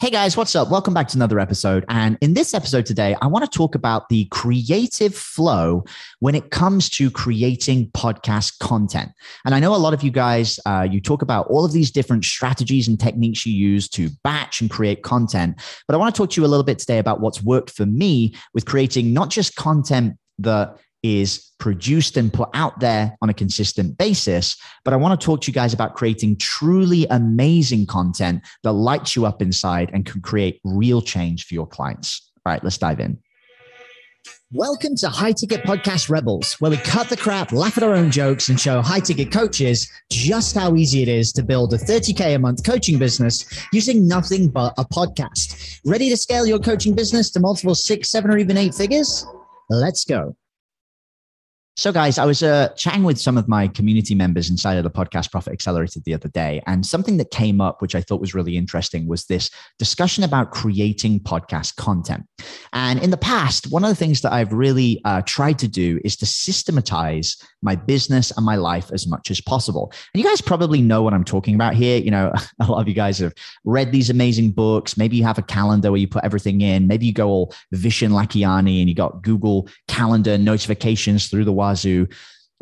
Hey guys, what's up? Welcome back to another episode. And in this episode today, I want to talk about the creative flow when it comes to creating podcast content. And I know a lot of you guys, uh, you talk about all of these different strategies and techniques you use to batch and create content. But I want to talk to you a little bit today about what's worked for me with creating not just content that is produced and put out there on a consistent basis. But I want to talk to you guys about creating truly amazing content that lights you up inside and can create real change for your clients. All right, let's dive in. Welcome to High Ticket Podcast Rebels, where we cut the crap, laugh at our own jokes, and show high ticket coaches just how easy it is to build a 30K a month coaching business using nothing but a podcast. Ready to scale your coaching business to multiple six, seven, or even eight figures? Let's go. So, guys, I was uh, chatting with some of my community members inside of the podcast Profit Accelerated the other day, and something that came up, which I thought was really interesting, was this discussion about creating podcast content. And in the past, one of the things that I've really uh, tried to do is to systematize my business and my life as much as possible. And you guys probably know what I'm talking about here. You know, a lot of you guys have read these amazing books. Maybe you have a calendar where you put everything in. Maybe you go all Vishen Lakhiani and you got Google Calendar notifications through the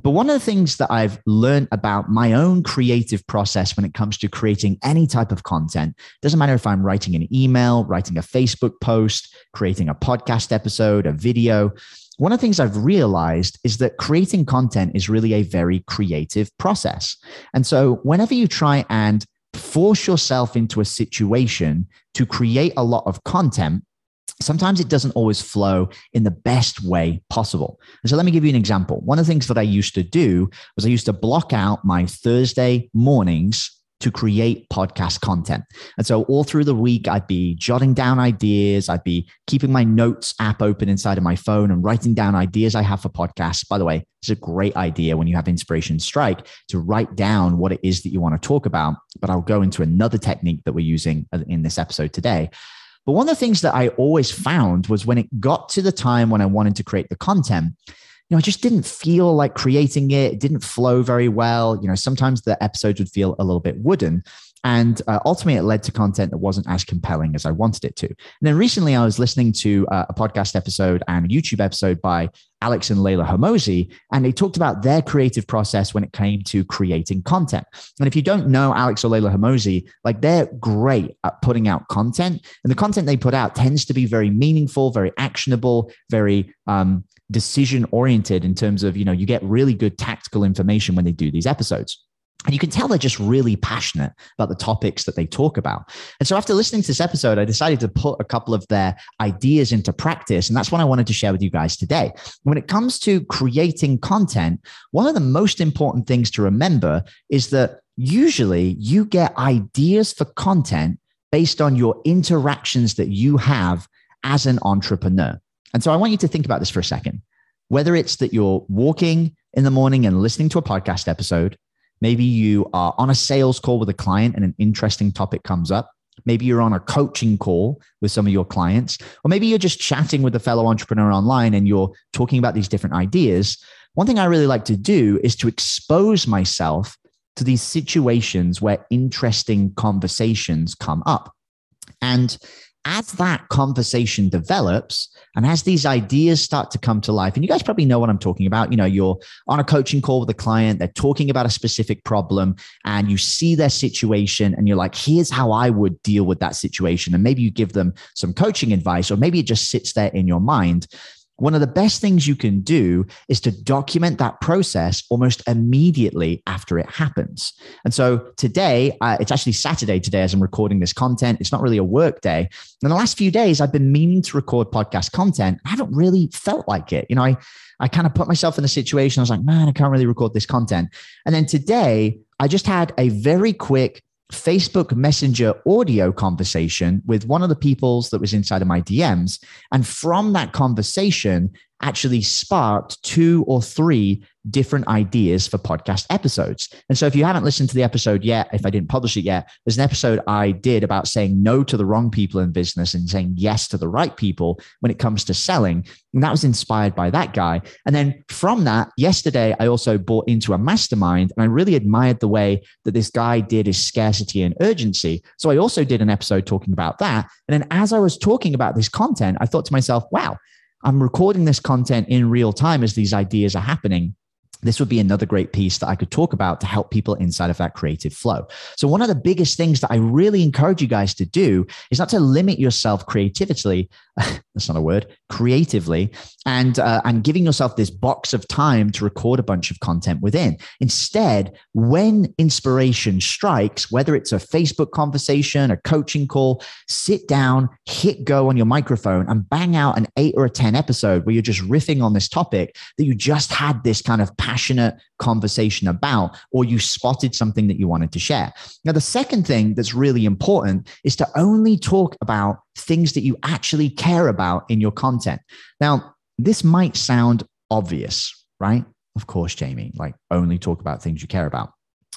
But one of the things that I've learned about my own creative process when it comes to creating any type of content doesn't matter if I'm writing an email, writing a Facebook post, creating a podcast episode, a video one of the things I've realized is that creating content is really a very creative process. And so, whenever you try and force yourself into a situation to create a lot of content, sometimes it doesn't always flow in the best way possible. And so, let me give you an example. One of the things that I used to do was I used to block out my Thursday mornings to create podcast content. And so all through the week, I'd be jotting down ideas. I'd be keeping my notes app open inside of my phone and writing down ideas I have for podcasts. By the way, it's a great idea when you have inspiration strike to write down what it is that you want to talk about. But I'll go into another technique that we're using in this episode today. But one of the things that I always found was when it got to the time when I wanted to create the content, you know, I just didn't feel like creating it. It didn't flow very well. You know, sometimes the episodes would feel a little bit wooden. And uh, ultimately, it led to content that wasn't as compelling as I wanted it to. And then recently, I was listening to uh, a podcast episode and a YouTube episode by Alex and Layla Hormozi, and they talked about their creative process when it came to creating content. And if you don't know Alex or Layla Hormozi, like they're great at putting out content, and the content they put out tends to be very meaningful, very actionable, very um, decision oriented in terms of, you know, you get really good tactical information when they do these episodes. And you can tell they're just really passionate about the topics that they talk about. And so after listening to this episode, I decided to put a couple of their ideas into practice. And that's what I wanted to share with you guys today. When it comes to creating content, one of the most important things to remember is that usually you get ideas for content based on your interactions that you have as an entrepreneur. And so I want you to think about this for a second. Whether it's that you're walking in the morning and listening to a podcast episode, maybe you are on a sales call with a client and an interesting topic comes up. Maybe you're on a coaching call with some of your clients, or maybe you're just chatting with a fellow entrepreneur online and you're talking about these different ideas. One thing I really like to do is to expose myself to these situations where interesting conversations come up. And as that conversation develops and as these ideas start to come to life, and you guys probably know what I'm talking about, you know, you're on a coaching call with a client, they're talking about a specific problem, and you see their situation, and you're like, here's how I would deal with that situation. And maybe you give them some coaching advice, or maybe it just sits there in your mind one of the best things you can do is to document that process almost immediately after it happens. And so today, uh, it's actually Saturday today as I'm recording this content. It's not really a work day. In the last few days, I've been meaning to record podcast content. I haven't really felt like it. You know, I, I kind of put myself in a situation. I was like, man, I can't really record this content. And then today, I just had a very quick Facebook Messenger audio conversation with one of the peoples that was inside of my DMs. And from that conversation, actually sparked two or three different ideas for podcast episodes. And so if you haven't listened to the episode yet, if I didn't publish it yet, there's an episode I did about saying no to the wrong people in business and saying yes to the right people when it comes to selling. And that was inspired by that guy. And then from that, yesterday, I also bought into a mastermind and I really admired the way that this guy did his scarcity and urgency. So I also did an episode talking about that. And then as I was talking about this content, I thought to myself, wow, I'm recording this content in real time as these ideas are happening this would be another great piece that I could talk about to help people inside of that creative flow. So, one of the biggest things that I really encourage you guys to do is not to limit yourself creatively. that's not a word, creatively, and uh, and giving yourself this box of time to record a bunch of content within. Instead, when inspiration strikes, whether it's a Facebook conversation, a coaching call, sit down, hit go on your microphone, and bang out an eight or a ten episode where you're just riffing on this topic that you just had this kind of passionate conversation about, or you spotted something that you wanted to share. Now, the second thing that's really important is to only talk about things that you actually care about in your content. Now, this might sound obvious, right? Of course, Jamie, like only talk about things you care about.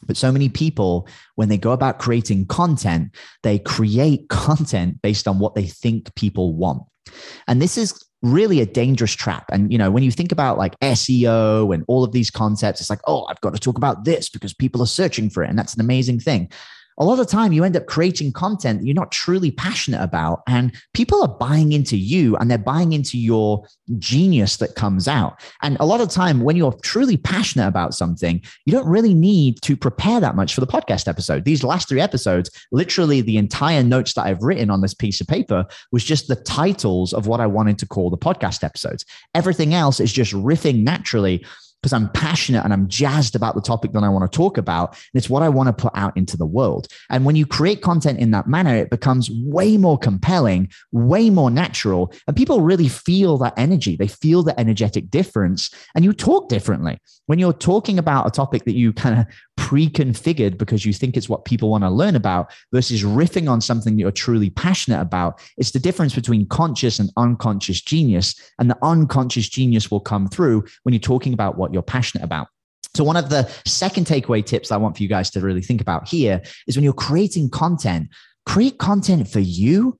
But so many people, when they go about creating content, they create content based on what they think people want. And this is really a dangerous trap. And, you know, when you think about like SEO and all of these concepts, it's like, oh, I've got to talk about this because people are searching for it. And that's an amazing thing a lot of the time you end up creating content that you're not truly passionate about and people are buying into you and they're buying into your genius that comes out. And a lot of time when you're truly passionate about something you don't really need to prepare that much for the podcast episode. These last three episodes literally the entire notes that i've written on this piece of paper was just the titles of what i wanted to call the podcast episodes. Everything else is just riffing naturally because I'm passionate and I'm jazzed about the topic that I want to talk about. And it's what I want to put out into the world. And when you create content in that manner, it becomes way more compelling, way more natural. And people really feel that energy. They feel the energetic difference. And you talk differently. When you're talking about a topic that you kind of pre-configured because you think it's what people want to learn about versus riffing on something that you're truly passionate about it's the difference between conscious and unconscious genius and the unconscious genius will come through when you're talking about what you're passionate about so, one of the second takeaway tips I want for you guys to really think about here is when you're creating content, create content for you,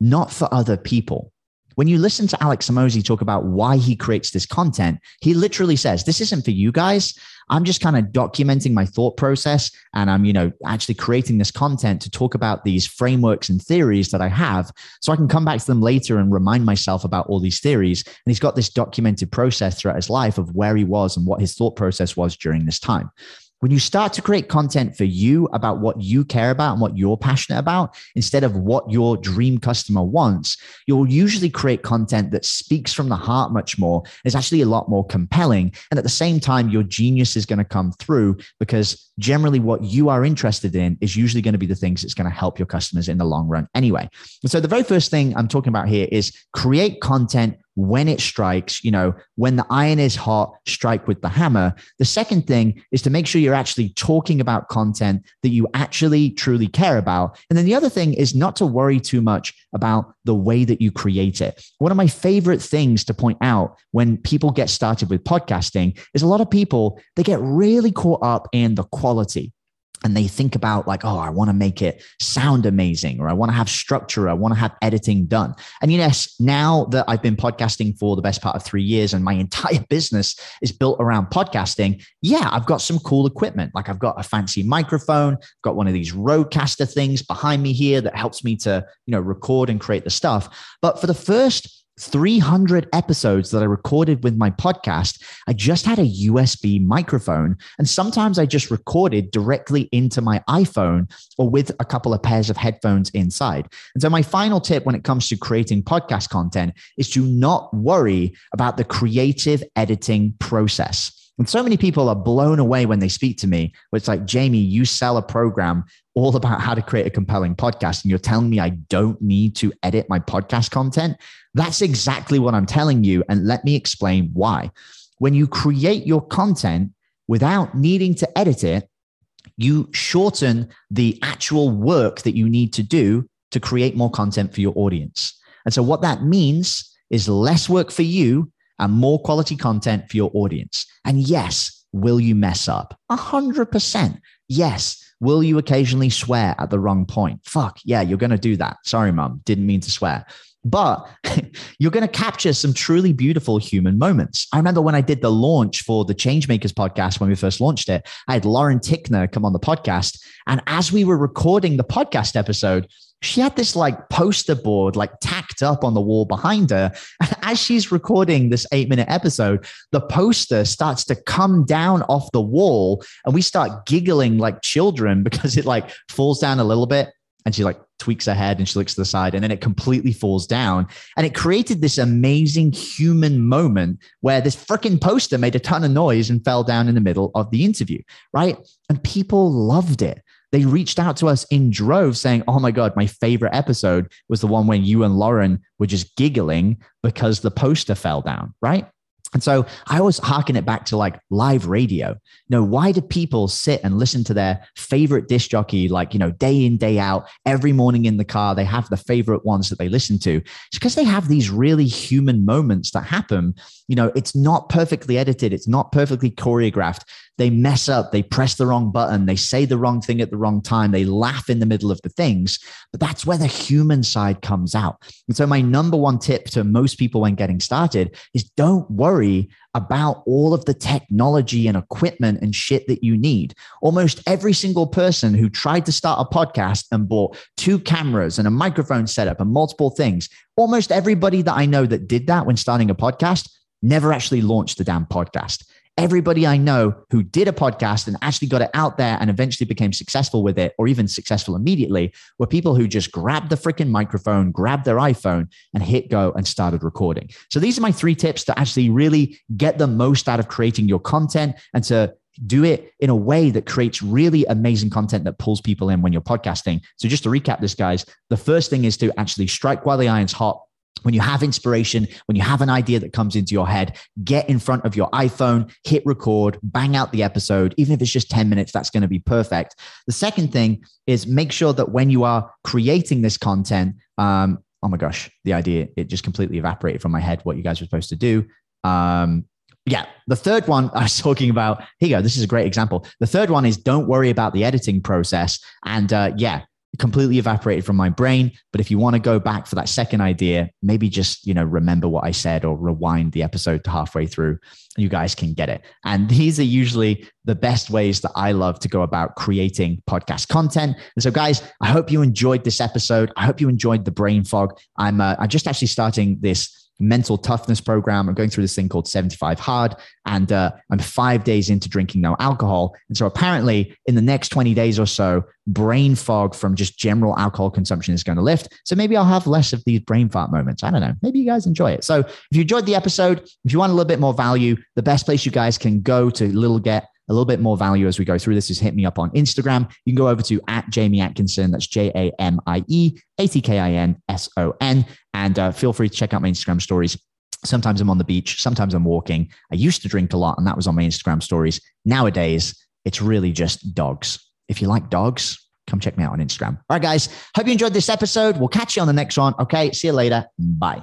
not for other people. When you listen to Alex Hormozi talk about why he creates this content, he literally says, This isn't for you guys. I'm just kind of documenting my thought process and I'm, you know, actually creating this content to talk about these frameworks and theories that I have so I can come back to them later and remind myself about all these theories. And he's got this documented process throughout his life of where he was and what his thought process was during this time when you start to create content for you about what you care about and what you're passionate about, instead of what your dream customer wants, you'll usually create content that speaks from the heart much more, is actually a lot more compelling. And at the same time, your genius is going to come through because generally what you are interested in is usually going to be the things that's going to help your customers in the long run anyway. And so the very first thing I'm talking about here is create content when it strikes, you know, when the iron is hot, strike with the hammer. The second thing is to make sure you're actually talking about content that you actually truly care about. And then the other thing is not to worry too much about the way that you create it. One of my favorite things to point out when people get started with podcasting is a lot of people, they get really caught up in the quality and they think about like oh i want to make it sound amazing or i want to have structure i want to have editing done. And yes now that i've been podcasting for the best part of three years and my entire business is built around podcasting yeah i've got some cool equipment. Like i've got a fancy microphone I've got one of these rodecaster things behind me here that helps me to you know record and create the stuff. But for the first 300 episodes that I recorded with my podcast, I just had a USB microphone. And sometimes I just recorded directly into my iPhone or with a couple of pairs of headphones inside. And so, my final tip when it comes to creating podcast content is to not worry about the creative editing process. And so many people are blown away when they speak to me. It's like, Jamie, you sell a program all about how to create a compelling podcast, and you're telling me I don't need to edit my podcast content. That's exactly what I'm telling you. And let me explain why. When you create your content without needing to edit it, you shorten the actual work that you need to do to create more content for your audience. And so, what that means is less work for you and more quality content for your audience. And yes, will you mess up? A hundred percent. Yes. Will you occasionally swear at the wrong point? Fuck, yeah, you're going to do that. Sorry, mom, didn't mean to swear. But you're going to capture some truly beautiful human moments. I remember when I did the launch for the Changemakers podcast when we first launched it, I had Lauren Tickner come on the podcast. And as we were recording the podcast episode, she had this like poster board like tacked up on the wall behind her. And as she's recording this eight minute episode, the poster starts to come down off the wall and we start giggling like children because it like falls down a little bit and she's like tweaks her head and she looks to the side and then it completely falls down. And it created this amazing human moment where this freaking poster made a ton of noise and fell down in the middle of the interview, right? And people loved it they reached out to us in droves saying, Oh my God, my favorite episode was the one when you and Lauren were just giggling because the poster fell down, right? And so I always harken it back to like live radio. You know, why do people sit and listen to their favorite disc jockey, like, you know, day in, day out, every morning in the car? They have the favorite ones that they listen to. It's because they have these really human moments that happen. You know, it's not perfectly edited, it's not perfectly choreographed. They mess up, they press the wrong button, they say the wrong thing at the wrong time, they laugh in the middle of the things. But that's where the human side comes out. And so, my number one tip to most people when getting started is don't worry about all of the technology and equipment and shit that you need. Almost every single person who tried to start a podcast and bought two cameras and a microphone setup and multiple things, almost everybody that I know that did that when starting a podcast never actually launched the damn podcast everybody I know who did a podcast and actually got it out there and eventually became successful with it or even successful immediately were people who just grabbed the freaking microphone, grabbed their iPhone and hit go and started recording. So these are my three tips to actually really get the most out of creating your content and to do it in a way that creates really amazing content that pulls people in when you're podcasting. So just to recap this guys, the first thing is to actually strike while the iron's hot when you have inspiration, when you have an idea that comes into your head, get in front of your iPhone, hit record, bang out the episode. Even if it's just 10 minutes, that's going to be perfect. The second thing is make sure that when you are creating this content, um, oh my gosh, the idea, it just completely evaporated from my head what you guys were supposed to do. Um, yeah. The third one I was talking about, here you go. This is a great example. The third one is don't worry about the editing process. And uh, yeah, completely evaporated from my brain. But if you want to go back for that second idea, maybe just, you know, remember what I said or rewind the episode to halfway through. You guys can get it. And these are usually the best ways that I love to go about creating podcast content. And so, guys, I hope you enjoyed this episode. I hope you enjoyed the brain fog. I'm, uh, I'm just actually starting this mental toughness program. I'm going through this thing called 75 Hard, and uh, I'm five days into drinking no alcohol. And so apparently, in the next 20 days or so, brain fog from just general alcohol consumption is going to lift. So maybe I'll have less of these brain fart moments. I don't know. Maybe you guys enjoy it. So if you enjoyed the episode, if you want a little bit more value, the best place you guys can go to little get a little bit more value as we go through this is hit me up on Instagram. You can go over to at Jamie Atkinson. That's J A M I E A T K I N S O N. And uh, feel free to check out my Instagram stories. Sometimes I'm on the beach, sometimes I'm walking. I used to drink a lot, and that was on my Instagram stories. Nowadays, it's really just dogs. If you like dogs, come check me out on Instagram. All right, guys. Hope you enjoyed this episode. We'll catch you on the next one. Okay. See you later. Bye.